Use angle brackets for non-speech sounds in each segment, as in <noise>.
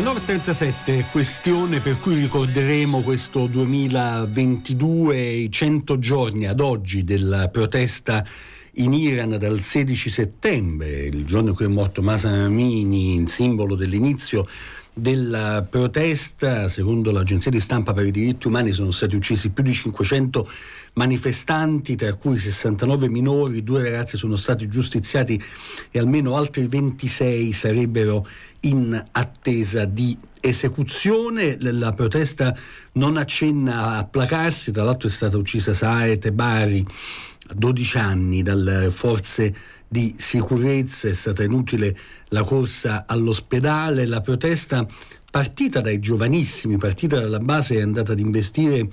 9.37, questione per cui ricorderemo questo 2022, i 100 giorni ad oggi della protesta in Iran dal 16 settembre, il giorno in cui è morto Masa Amini, simbolo dell'inizio della protesta. Secondo l'agenzia di stampa per i diritti umani sono stati uccisi più di 500 manifestanti, tra cui 69 minori, due ragazzi sono stati giustiziati e almeno altri 26 sarebbero in attesa di esecuzione. La protesta non accenna a placarsi, tra l'altro è stata uccisa Saet Bari a 12 anni dalle forze di sicurezza, è stata inutile la corsa all'ospedale, la protesta partita dai giovanissimi, partita dalla base è andata ad investire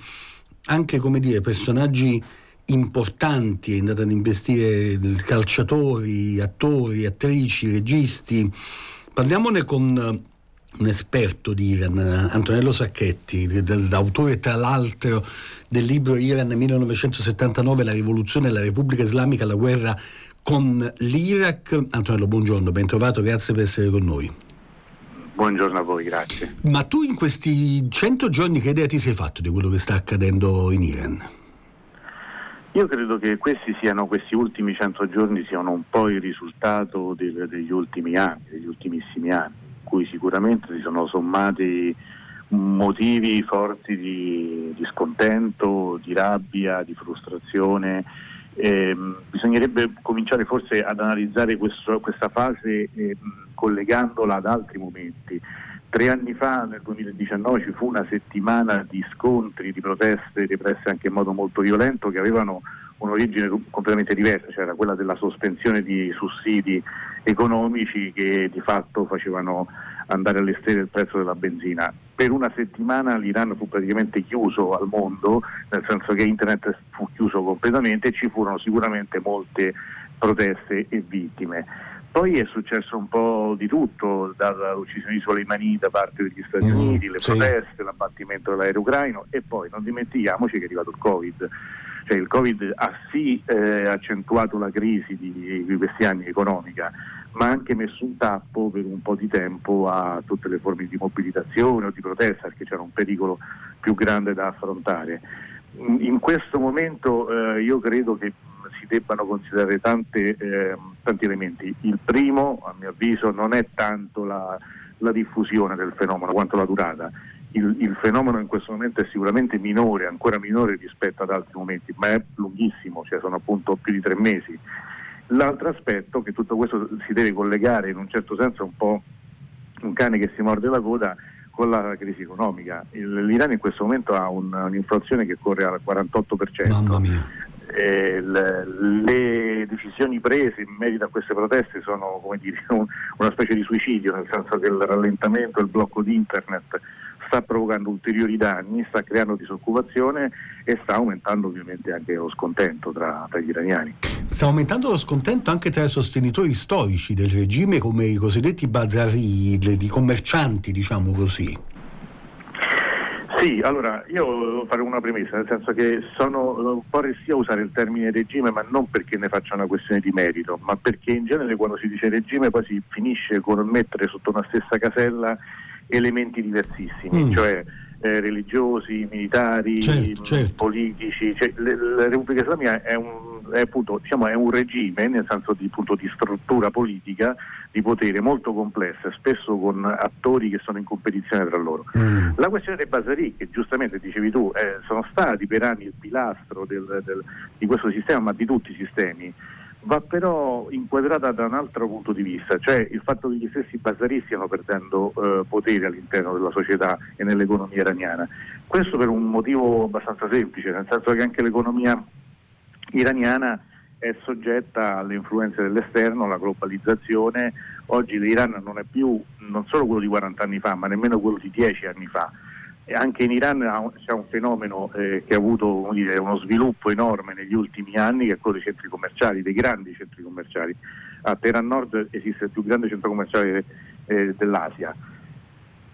anche come dire, personaggi importanti, è andata ad investire calciatori, attori, attrici, registi. Parliamone con un esperto di Iran, Antonello Sacchetti, autore tra l'altro del libro Iran 1979, la rivoluzione, la Repubblica Islamica, la guerra con l'Iraq. Antonello, buongiorno, ben trovato, grazie per essere con noi. Buongiorno a voi, grazie. Ma tu in questi cento giorni che idea ti sei fatto di quello che sta accadendo in Iran? Io credo che questi siano, questi ultimi cento giorni siano un po' il risultato del, degli ultimi anni, degli ultimissimi anni, in cui sicuramente si sono sommati motivi forti di, di scontento, di rabbia, di frustrazione eh, bisognerebbe cominciare forse ad analizzare questo, questa fase eh, collegandola ad altri momenti. Tre anni fa, nel 2019, ci fu una settimana di scontri, di proteste represse anche in modo molto violento che avevano un'origine completamente diversa, cioè quella della sospensione di sussidi economici che di fatto facevano andare alle stelle il prezzo della benzina. Per una settimana l'Iran fu praticamente chiuso al mondo, nel senso che internet fu chiuso completamente e ci furono sicuramente molte proteste e vittime. Poi è successo un po' di tutto, dall'uccisione di Soleimani da parte degli Stati mm, Uniti, le sì. proteste, l'abbattimento dell'aereo ucraino e poi non dimentichiamoci che è arrivato il Covid. Cioè, il Covid ha sì eh, accentuato la crisi di, di questi anni economica, ma ha anche messo un tappo per un po' di tempo a tutte le forme di mobilitazione o di protesta perché c'era un pericolo più grande da affrontare. In questo momento eh, io credo che si debbano considerare tante, eh, tanti elementi. Il primo, a mio avviso, non è tanto la, la diffusione del fenomeno quanto la durata. Il, il, fenomeno in questo momento è sicuramente minore, ancora minore rispetto ad altri momenti, ma è lunghissimo, cioè sono appunto più di tre mesi. L'altro aspetto, che tutto questo si deve collegare in un certo senso un po' un cane che si morde la coda con la crisi economica. Il, L'Iran in questo momento ha un, un'inflazione che corre al 48%. Mamma mia. Eh, le, le, decisioni prese in merito a queste proteste sono dire, <laughs> un, una specie di suicidio, nel senso che il rallentamento e il blocco di internet sta provocando ulteriori danni, sta creando disoccupazione e sta aumentando ovviamente anche lo scontento tra, tra gli iraniani. Sta aumentando lo scontento anche tra i sostenitori storici del regime come i cosiddetti bazari, i commercianti, diciamo così. Sì, allora io devo fare una premessa, nel senso che sono un po' restia a usare il termine regime, ma non perché ne faccia una questione di merito, ma perché in genere quando si dice regime poi si finisce con mettere sotto una stessa casella elementi diversissimi, mm. cioè eh, religiosi, militari, certo, certo. politici. Cioè, la Repubblica Islamica è un, è, appunto, diciamo, è un, regime, nel senso di, appunto, di, struttura politica, di potere molto complessa, spesso con attori che sono in competizione tra loro. Mm. La questione dei Basari, che giustamente dicevi tu, eh, sono stati per anni il pilastro del, del, di questo sistema, ma di tutti i sistemi va però inquadrata da un altro punto di vista, cioè il fatto che gli stessi basari stiano perdendo eh, potere all'interno della società e nell'economia iraniana. Questo per un motivo abbastanza semplice, nel senso che anche l'economia iraniana è soggetta alle influenze dell'esterno, alla globalizzazione. Oggi l'Iran non è più non solo quello di 40 anni fa, ma nemmeno quello di 10 anni fa anche in Iran c'è un fenomeno eh, che ha avuto dire, uno sviluppo enorme negli ultimi anni, che è quello dei centri commerciali, dei grandi centri commerciali. A Teheran Nord esiste il più grande centro commerciale eh, dell'Asia.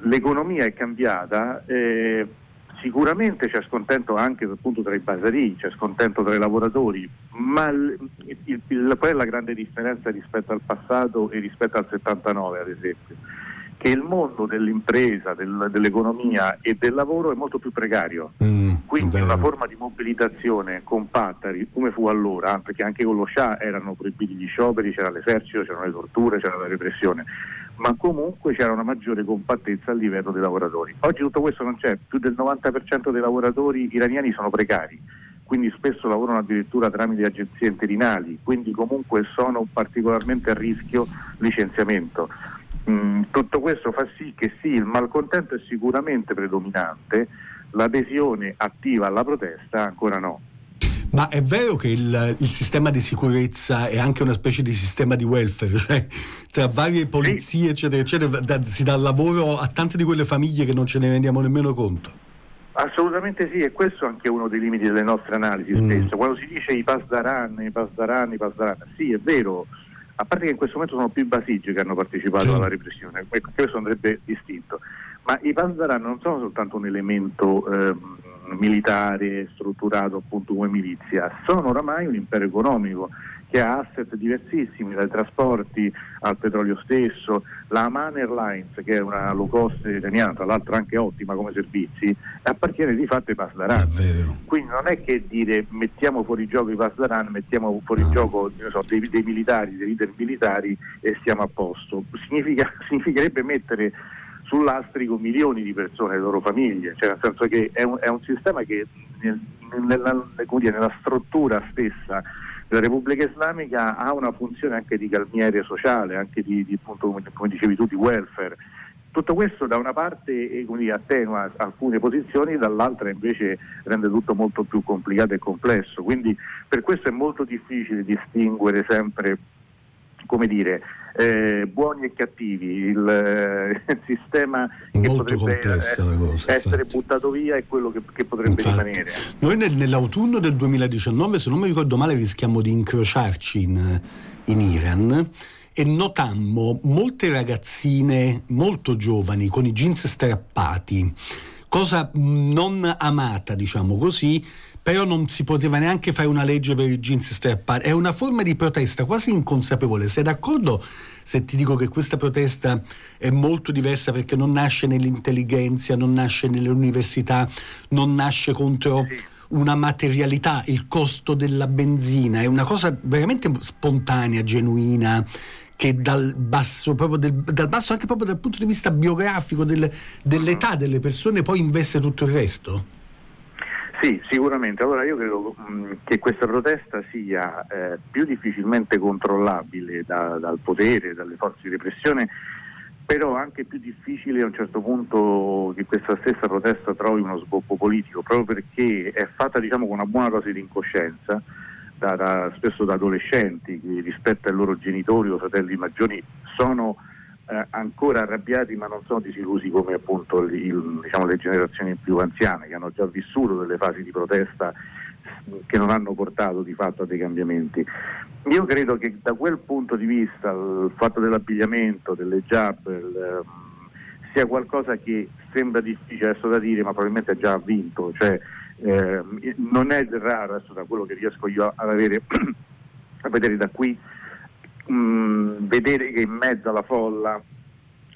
L'economia è cambiata, eh, sicuramente c'è scontento anche appunto, tra i basari, c'è scontento tra i lavoratori, ma il, il, qual è la grande differenza rispetto al passato e rispetto al 79 ad esempio? Che il mondo dell'impresa, del, dell'economia e del lavoro è molto più precario. Mm, Quindi bello. una forma di mobilitazione compatta, come fu allora, perché anche con lo Scià erano proibiti gli scioperi, c'era l'esercito, c'erano le torture, c'era la repressione, ma comunque c'era una maggiore compattezza a livello dei lavoratori. Oggi tutto questo non c'è, più del 90% dei lavoratori iraniani sono precari quindi spesso lavorano addirittura tramite agenzie interinali, quindi comunque sono particolarmente a rischio licenziamento. Mm, tutto questo fa sì che sì, il malcontento è sicuramente predominante, l'adesione attiva alla protesta ancora no. Ma è vero che il, il, sistema di sicurezza è anche una specie di sistema di welfare, <laughs> cioè tra varie polizie, sì. eccetera, eccetera, da, si dà lavoro a tante di quelle famiglie che non ce ne rendiamo nemmeno conto? Assolutamente sì, e questo è anche uno dei limiti delle nostre analisi mm. spesso. Quando si dice i pasdaran, i pasdaran, i pasdaran, sì è vero, a parte che in questo momento sono più i basigi che hanno partecipato sì. alla repressione, questo andrebbe distinto, ma i Panzaran non sono soltanto un elemento eh, militare strutturato appunto come milizia, sono oramai un impero economico che ha asset diversissimi, dai trasporti al petrolio stesso, la Aman Airlines, che è una low cost italiana, tra l'altro anche ottima come servizi, appartiene di fatto ai Pasdaran. Quindi non è che dire mettiamo fuori gioco i Pasdaran, mettiamo fuori no. gioco so, dei, dei, militari, dei leader militari e stiamo a posto. Significa, <laughs> significherebbe mettere sul lastrico milioni di persone le loro famiglie, cioè nel senso che è un, è un sistema che nel, nella, nella struttura stessa la Repubblica Islamica ha una funzione anche di calmiere sociale, anche di, di appunto, come dicevi tu, di welfare. Tutto questo da una parte dire, attenua alcune posizioni, dall'altra invece rende tutto molto più complicato e complesso. Quindi per questo è molto difficile distinguere sempre come dire, eh, buoni e cattivi, il, eh, il sistema che Molto potrebbe essere, cosa, essere buttato via e quello che, che potrebbe infatti. rimanere. Noi nel, nell'autunno del 2019, se non mi ricordo male, rischiamo di incrociarci in, in Iran e notammo molte ragazzine molto giovani con i jeans strappati, cosa non amata, diciamo così, però non si poteva neanche fare una legge per i jeans strappati. È una forma di protesta quasi inconsapevole. Sei d'accordo se ti dico che questa protesta è molto diversa perché non nasce nell'intelligenza, non nasce nelle università, non nasce contro una materialità, il costo della benzina, è una cosa veramente spontanea, genuina che dal basso, del, dal basso anche proprio dal punto di vista biografico del, dell'età delle persone poi investe tutto il resto? Sì, sicuramente. Allora io credo mh, mm, che questa protesta sia eh, più difficilmente controllabile da, dal potere, dalle forze di repressione, però anche più difficile a un certo punto che questa stessa protesta trovi uno sbocco politico, proprio perché è fatta diciamo, con una buona dose di incoscienza, da, da, spesso da adolescenti che rispetto ai loro genitori o fratelli maggiori sono eh, ancora arrabbiati ma non sono disillusi come appunto il, diciamo, le generazioni più anziane che hanno già vissuto delle fasi di protesta che non hanno portato di fatto a dei cambiamenti. Io credo che da quel punto di vista il fatto dell'abbigliamento, delle jab, il, um, sia qualcosa che sembra difficile adesso da dire ma probabilmente ha già vinto, cioè, eh, non è raro adesso da quello che riesco io ad avere <clears throat> a vedere da qui mh, mm, vedere che in mezzo alla folla,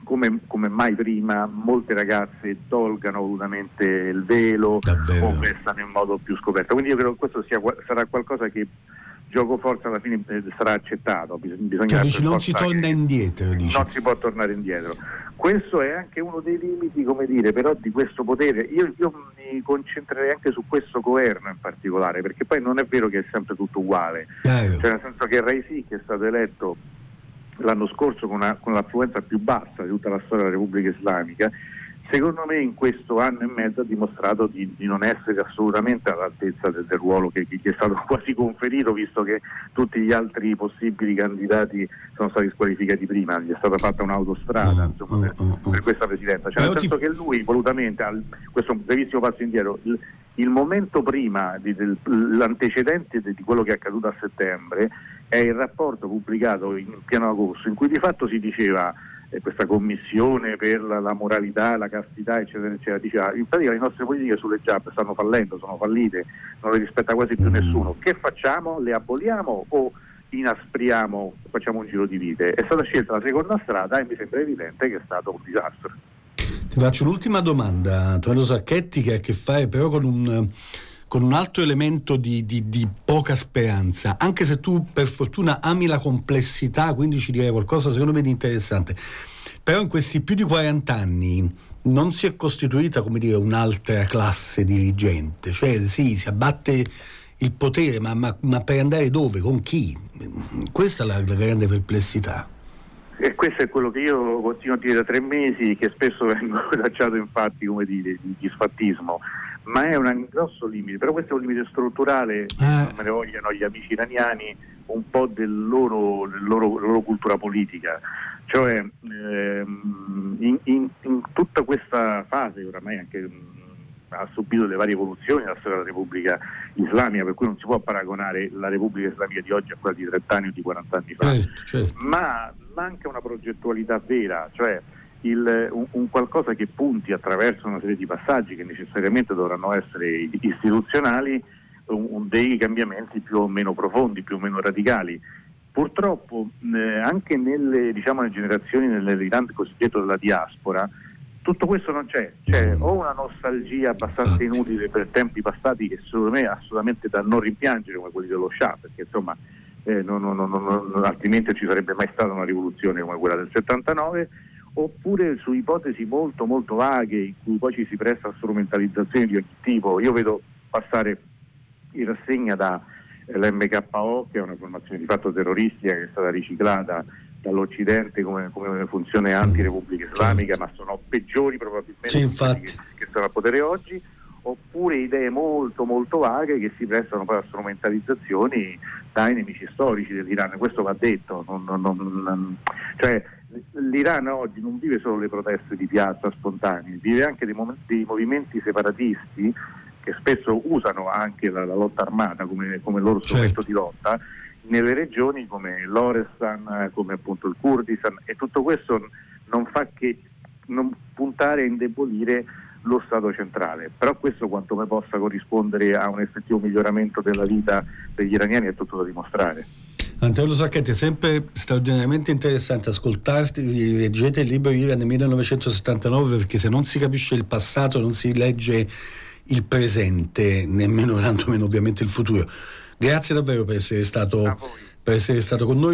come, come, mai prima, molte ragazze tolgano volutamente il velo Davvero? o vestano in modo più scoperto. Quindi io credo che questo sia, sarà qualcosa che gioco forza alla fine eh, sarà accettato. Bisogna cioè, non si torna indietro. Dici. Non si può tornare indietro. Questo è anche uno dei limiti, come dire, però di questo potere. Io, io, mi concentrerei anche su questo governo in particolare, perché poi non è vero che è sempre tutto uguale. Eh. Cioè, nel senso che Raisi, che è stato eletto l'anno scorso con, una, con l'affluenza più bassa di tutta la storia della Repubblica Islamica, secondo me in questo anno e mezzo ha dimostrato di, di non essere assolutamente all'altezza del, del ruolo che, gli è stato <laughs> quasi conferito, visto che tutti gli altri possibili candidati sono stati squalificati prima, gli è stata fatta un'autostrada mm, insomma, per, mm, mm, per, questa presidenza. Cioè, nel senso ti... che lui volutamente, al, questo è un brevissimo passo indietro, il, il momento prima di, del, l'antecedente di, di quello che è accaduto a settembre è il rapporto pubblicato in pieno agosto in cui di fatto si diceva questa commissione per la, la, moralità, la castità, eccetera, eccetera, diceva in pratica le nostre politiche sulle JAP stanno fallendo, sono fallite, non le rispetta quasi più mm. nessuno. Che facciamo? Le aboliamo o inaspriamo, facciamo un giro di vite. È stata scelta la seconda strada e mi sembra evidente che è stato un disastro. Ti faccio l'ultima domanda, Antonio Sacchetti, che ha a che fare però con un, con un altro elemento di, di, di, poca speranza, anche se tu per fortuna ami la complessità, quindi ci direi qualcosa secondo me di interessante. Però in questi più di 40 anni non si è costituita, come dire, un'altra classe dirigente, cioè sì, si abbatte il potere, ma, ma, ma per andare dove, con chi? Questa è la, la grande perplessità. E questo è quello che io continuo a dire da tre mesi, che spesso vengo <laughs> tacciato infatti come dire, di disfattismo, ma è un grosso limite, però questo è un limite strutturale, non me ne vogliono gli amici iraniani, un po' del loro, del loro, della loro cultura politica. Cioè ehm, in, in, in, tutta questa fase, oramai anche mh, ha subito le varie evoluzioni nella storia della Repubblica Islamica, per cui non si può paragonare la Repubblica Islamica di oggi a quella di 30 anni o di 40 anni fa, certo, certo. ma manca una progettualità vera, cioè il, un, un, qualcosa che punti attraverso una serie di passaggi che necessariamente dovranno essere istituzionali, un, dei cambiamenti più o meno profondi, più o meno radicali. Purtroppo eh, anche nelle, diciamo, nelle generazioni, nell'Iran cosiddetto della diaspora, tutto questo non c'è, c'è o una nostalgia abbastanza inutile per tempi passati che secondo me è assolutamente da non rimpiangere come quelli dello Shah, perché insomma eh, non, non, non, altrimenti ci sarebbe mai stata una rivoluzione come quella del 79, oppure su ipotesi molto molto vaghe in cui poi ci si presta a strumentalizzazioni di ogni tipo. Io vedo passare in rassegna dall'MKO, che è una formazione di fatto terroristica che è stata riciclata dall'Occidente come, come funzione anti-Repubblica Islamica, ma sono peggiori probabilmente sì, che, che sono a potere oggi, oppure idee molto molto vaghe che si prestano poi a strumentalizzazioni dai nemici storici dell'Iran. Questo va detto, non, non, non, cioè, l'Iran oggi non vive solo le proteste di piazza spontanee, vive anche dei, mom- dei movimenti separatisti che spesso usano anche la, la lotta armata come, come loro strumento certo. di lotta nelle regioni come l'Orestan, come appunto il Kurdistan e tutto questo non fa che non puntare a indebolire lo Stato centrale, però questo quanto me possa corrispondere a un effettivo miglioramento della vita degli iraniani è tutto da dimostrare. Antonio Sacchetti, è sempre straordinariamente interessante ascoltarti, leggete il libro Iran nel 1979 perché se non si capisce il passato non si legge il presente, nemmeno <laughs> tanto meno ovviamente il futuro. Grazie davvero per essere stato, per essere stato con noi.